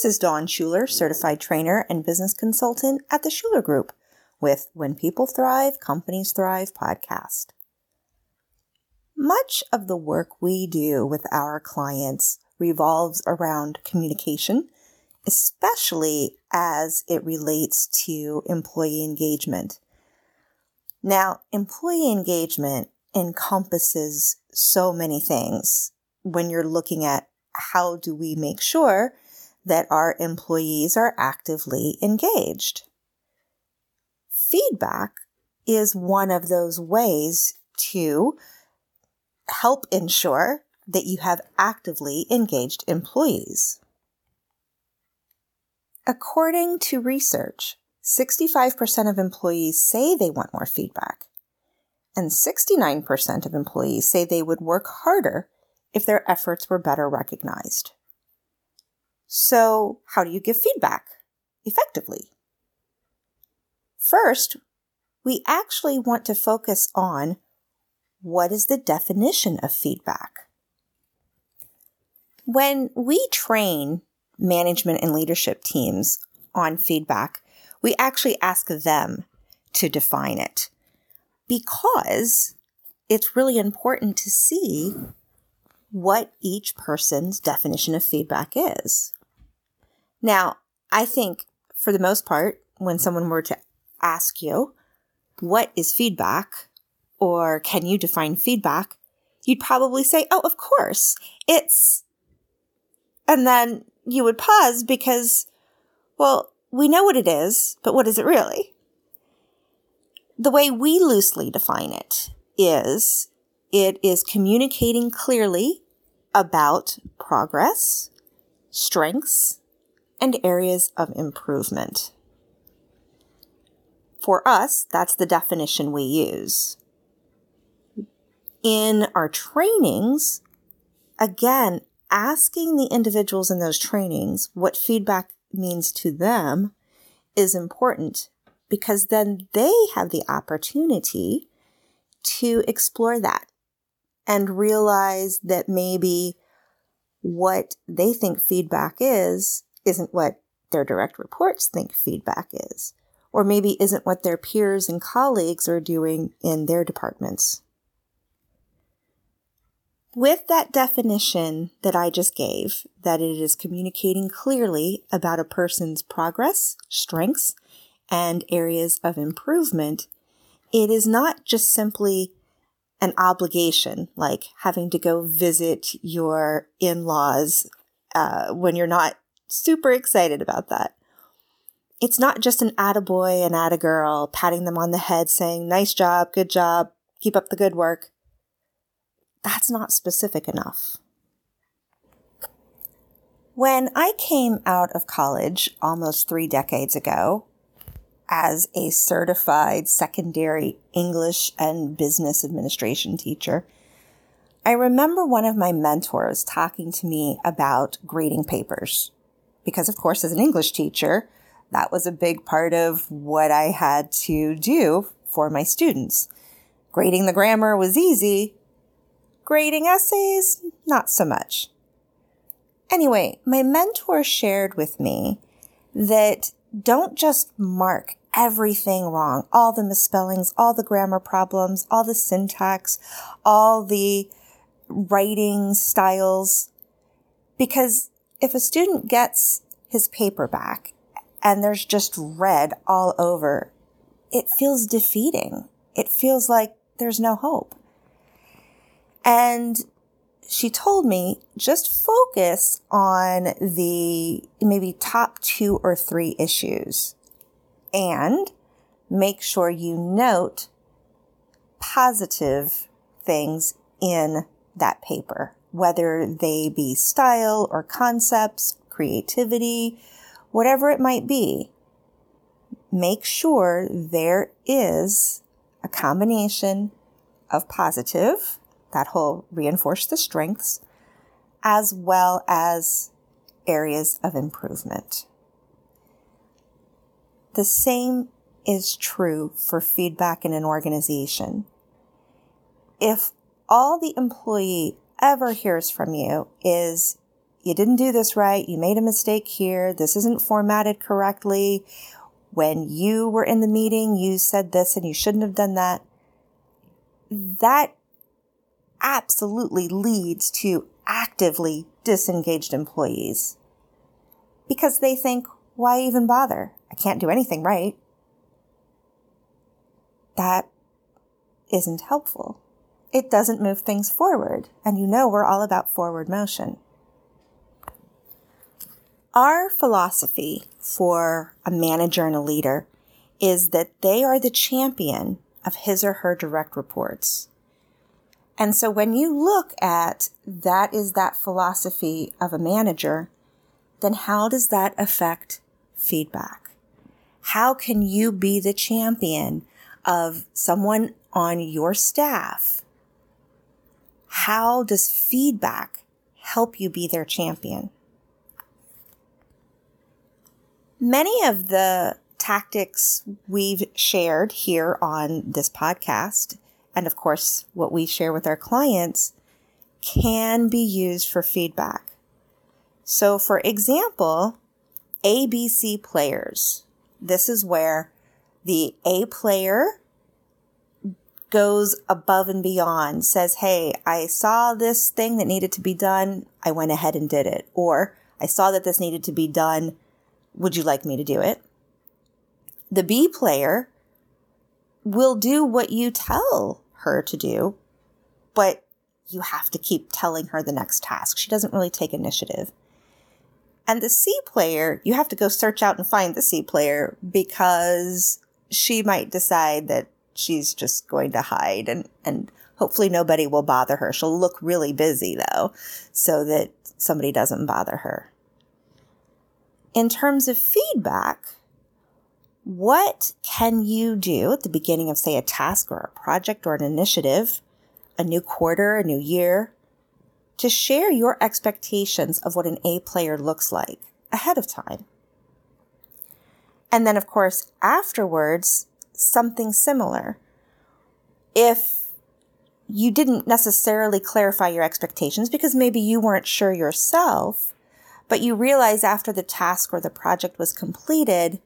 This is Dawn Shuler, certified trainer and business consultant at the Shuler Group with When People Thrive, Companies Thrive podcast. Much of the work we do with our clients revolves around communication, especially as it relates to employee engagement. Now, employee engagement encompasses so many things when you're looking at how do we make sure that our employees are actively engaged. Feedback is one of those ways to help ensure that you have actively engaged employees. According to research, 65% of employees say they want more feedback, and 69% of employees say they would work harder if their efforts were better recognized. So, how do you give feedback effectively? First, we actually want to focus on what is the definition of feedback. When we train management and leadership teams on feedback, we actually ask them to define it because it's really important to see what each person's definition of feedback is. Now, I think for the most part, when someone were to ask you, what is feedback? Or can you define feedback? You'd probably say, oh, of course, it's, and then you would pause because, well, we know what it is, but what is it really? The way we loosely define it is it is communicating clearly about progress, strengths, and areas of improvement. For us, that's the definition we use. In our trainings, again, asking the individuals in those trainings what feedback means to them is important because then they have the opportunity to explore that and realize that maybe what they think feedback is isn't what their direct reports think feedback is, or maybe isn't what their peers and colleagues are doing in their departments. With that definition that I just gave, that it is communicating clearly about a person's progress, strengths, and areas of improvement, it is not just simply an obligation, like having to go visit your in-laws uh, when you're not super excited about that. It's not just an attaboy and attagirl patting them on the head saying, nice job, good job, keep up the good work. That's not specific enough. When I came out of college almost three decades ago as a certified secondary English and business administration teacher, I remember one of my mentors talking to me about grading papers because of course, as an English teacher, that was a big part of what I had to do for my students. Grading the grammar was easy. Grading essays, not so much. Anyway, my mentor shared with me that don't just mark everything wrong, all the misspellings, all the grammar problems, all the syntax, all the writing styles, because if a student gets his paper back and there's just red all over, it feels defeating. It feels like there's no hope. And she told me just focus on the maybe top two or three issues and make sure you note positive things in that paper whether they be style or concepts, creativity, whatever it might be. Make sure there is a combination of positive, that will reinforce the strengths, as well as areas of improvement. The same is true for feedback in an organization. If all the employee ever hears from you is you didn't do this right. You made a mistake here. This isn't formatted correctly. When you were in the meeting, you said this and you shouldn't have done that. That absolutely leads to actively disengaged employees because they think, why even bother? I can't do anything right. That isn't helpful. It doesn't move things forward. And you know, we're all about forward motion. Our philosophy for a manager and a leader is that they are the champion of his or her direct reports. And so when you look at that is that philosophy of a manager, then how does that affect feedback? How can you be the champion of someone on your staff? How does feedback help you be their champion? Many of the tactics we've shared here on this podcast, and of course, what we share with our clients, can be used for feedback. So, for example, ABC players. This is where the A player goes above and beyond, says, Hey, I saw this thing that needed to be done. I went ahead and did it. Or I saw that this needed to be done. Would you like me to do it? The B player will do what you tell her to do, but you have to keep telling her the next task. She doesn't really take initiative. And the C player, you have to go search out and find the C player because she might decide that she's just going to hide and, and hopefully nobody will bother her. She'll look really busy though, so that somebody doesn't bother her. In terms of feedback, what can you do at the beginning of, say, a task or a project or an initiative, a new quarter, a new year, to share your expectations of what an A player looks like ahead of time? And then, of course, afterwards, something similar. If you didn't necessarily clarify your expectations because maybe you weren't sure yourself, but you realize after the task or the project was completed,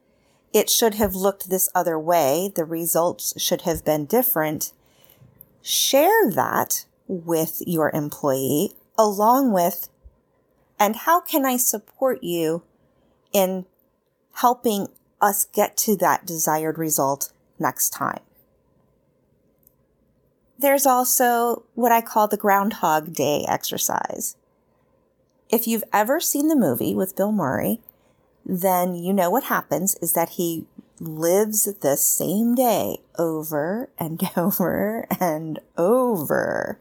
it should have looked this other way. The results should have been different. Share that with your employee along with, and how can I support you in helping us get to that desired result next time? There's also what I call the Groundhog Day exercise. If you've ever seen the movie with Bill Murray, then you know what happens is that he lives the same day over and over and over.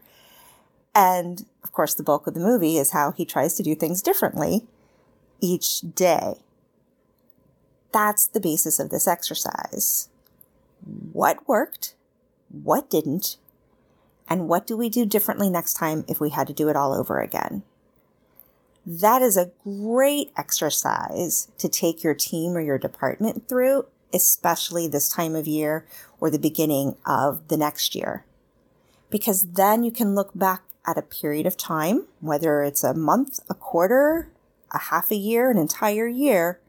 And of course, the bulk of the movie is how he tries to do things differently each day. That's the basis of this exercise. What worked? What didn't? And what do we do differently next time if we had to do it all over again? That is a great exercise to take your team or your department through, especially this time of year or the beginning of the next year. Because then you can look back at a period of time, whether it's a month, a quarter, a half a year, an entire year,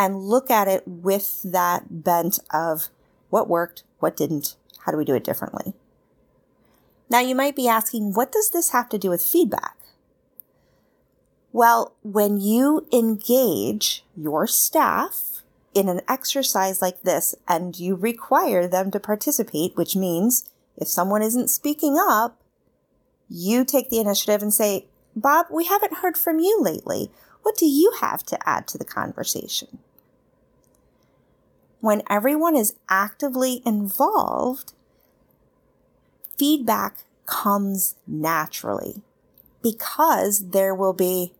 and look at it with that bent of what worked, what didn't, how do we do it differently? Now you might be asking, what does this have to do with feedback? Well, when you engage your staff in an exercise like this and you require them to participate, which means if someone isn't speaking up, you take the initiative and say, Bob, we haven't heard from you lately. What do you have to add to the conversation? When everyone is actively involved, feedback comes naturally because there will be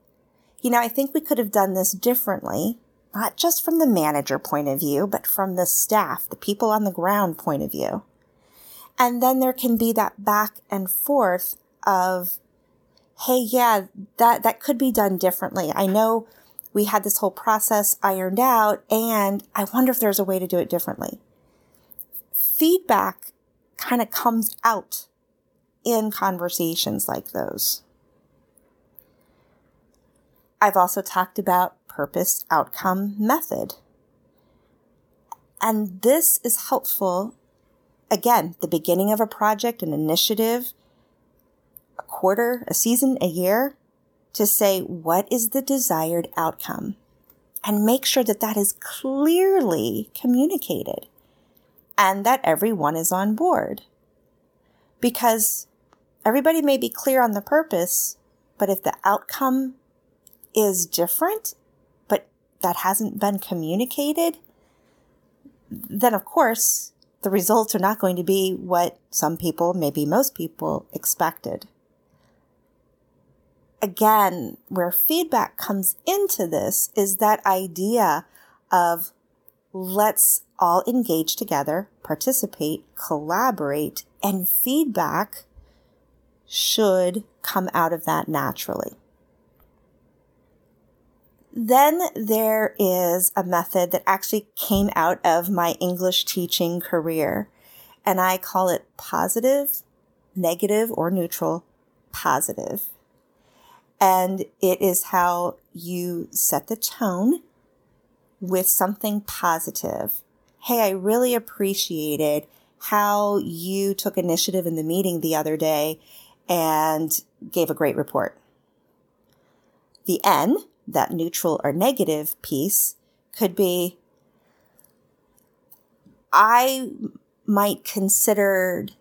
you know, I think we could have done this differently, not just from the manager point of view, but from the staff, the people on the ground point of view. And then there can be that back and forth of, Hey, yeah, that, that could be done differently. I know we had this whole process ironed out and I wonder if there's a way to do it differently. Feedback kind of comes out in conversations like those. I've also talked about purpose outcome method. And this is helpful. Again, the beginning of a project, an initiative, a quarter, a season, a year, to say, what is the desired outcome? And make sure that that is clearly communicated and that everyone is on board. Because everybody may be clear on the purpose, but if the outcome is different, but that hasn't been communicated, then of course the results are not going to be what some people, maybe most people, expected. Again, where feedback comes into this is that idea of let's all engage together, participate, collaborate, and feedback should come out of that naturally. Then there is a method that actually came out of my English teaching career, and I call it positive, negative, or neutral positive. And it is how you set the tone with something positive. Hey, I really appreciated how you took initiative in the meeting the other day and gave a great report. The N that neutral or negative piece could be I might considered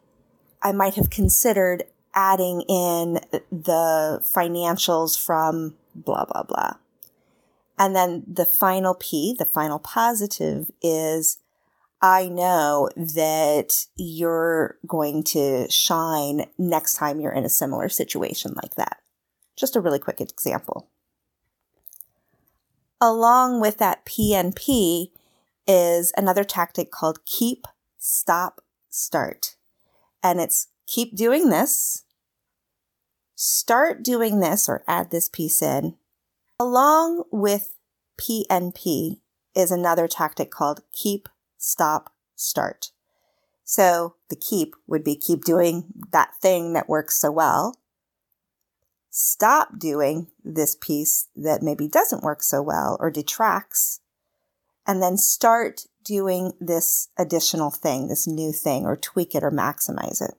I might have considered adding in the financials from blah blah blah. And then the final P, the final positive is I know that you're going to shine next time you're in a similar situation like that. Just a really quick example along with that PNP is another tactic called keep, stop, start. And it's keep doing this, start doing this or add this piece in. Along with PNP is another tactic called keep, stop, start. So the keep would be keep doing that thing that works so well stop doing this piece that maybe doesn't work so well or detracts, and then start doing this additional thing, this new thing, or tweak it or maximize it.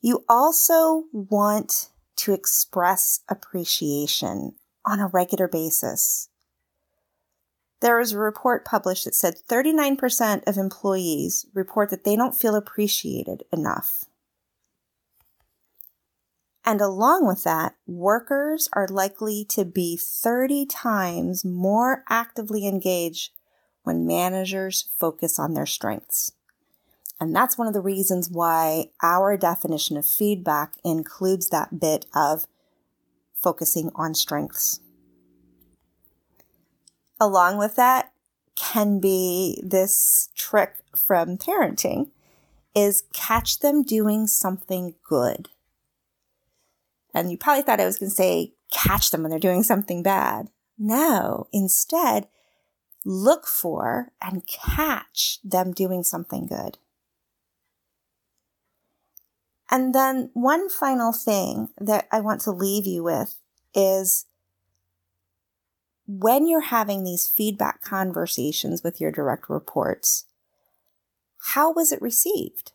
You also want to express appreciation on a regular basis. There was a report published that said 39% of employees report that they don't feel appreciated enough. And along with that, workers are likely to be 30 times more actively engaged when managers focus on their strengths. And that's one of the reasons why our definition of feedback includes that bit of focusing on strengths. Along with that can be this trick from parenting is catch them doing something good. And you probably thought I was going to say catch them when they're doing something bad. No, instead, look for and catch them doing something good. And then one final thing that I want to leave you with is when you're having these feedback conversations with your direct reports, how was it received?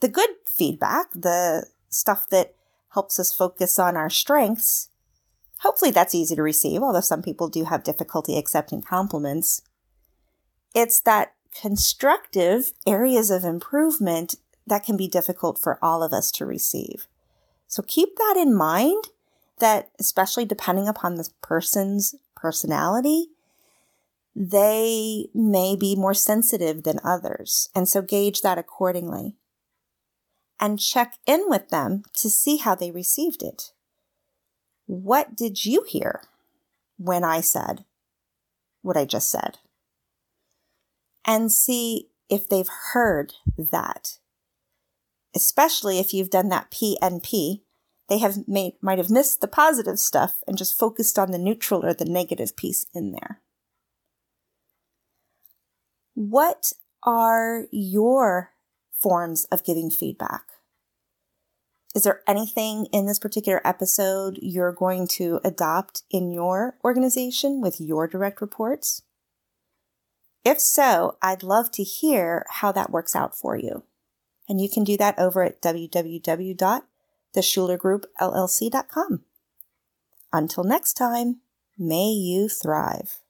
The good feedback, the stuff that helps us focus on our strengths, hopefully that's easy to receive, although some people do have difficulty accepting compliments. It's that constructive areas of improvement that can be difficult for all of us to receive. So keep that in mind that, especially depending upon the person's personality, they may be more sensitive than others. And so gauge that accordingly and check in with them to see how they received it. What did you hear when I said what I just said? And see if they've heard that especially if you've done that PNP, they have made, might have missed the positive stuff and just focused on the neutral or the negative piece in there. What are your forms of giving feedback? Is there anything in this particular episode you're going to adopt in your organization with your direct reports? If so, I'd love to hear how that works out for you. And you can do that over at www.theshulergroupllc.com. Until next time, may you thrive.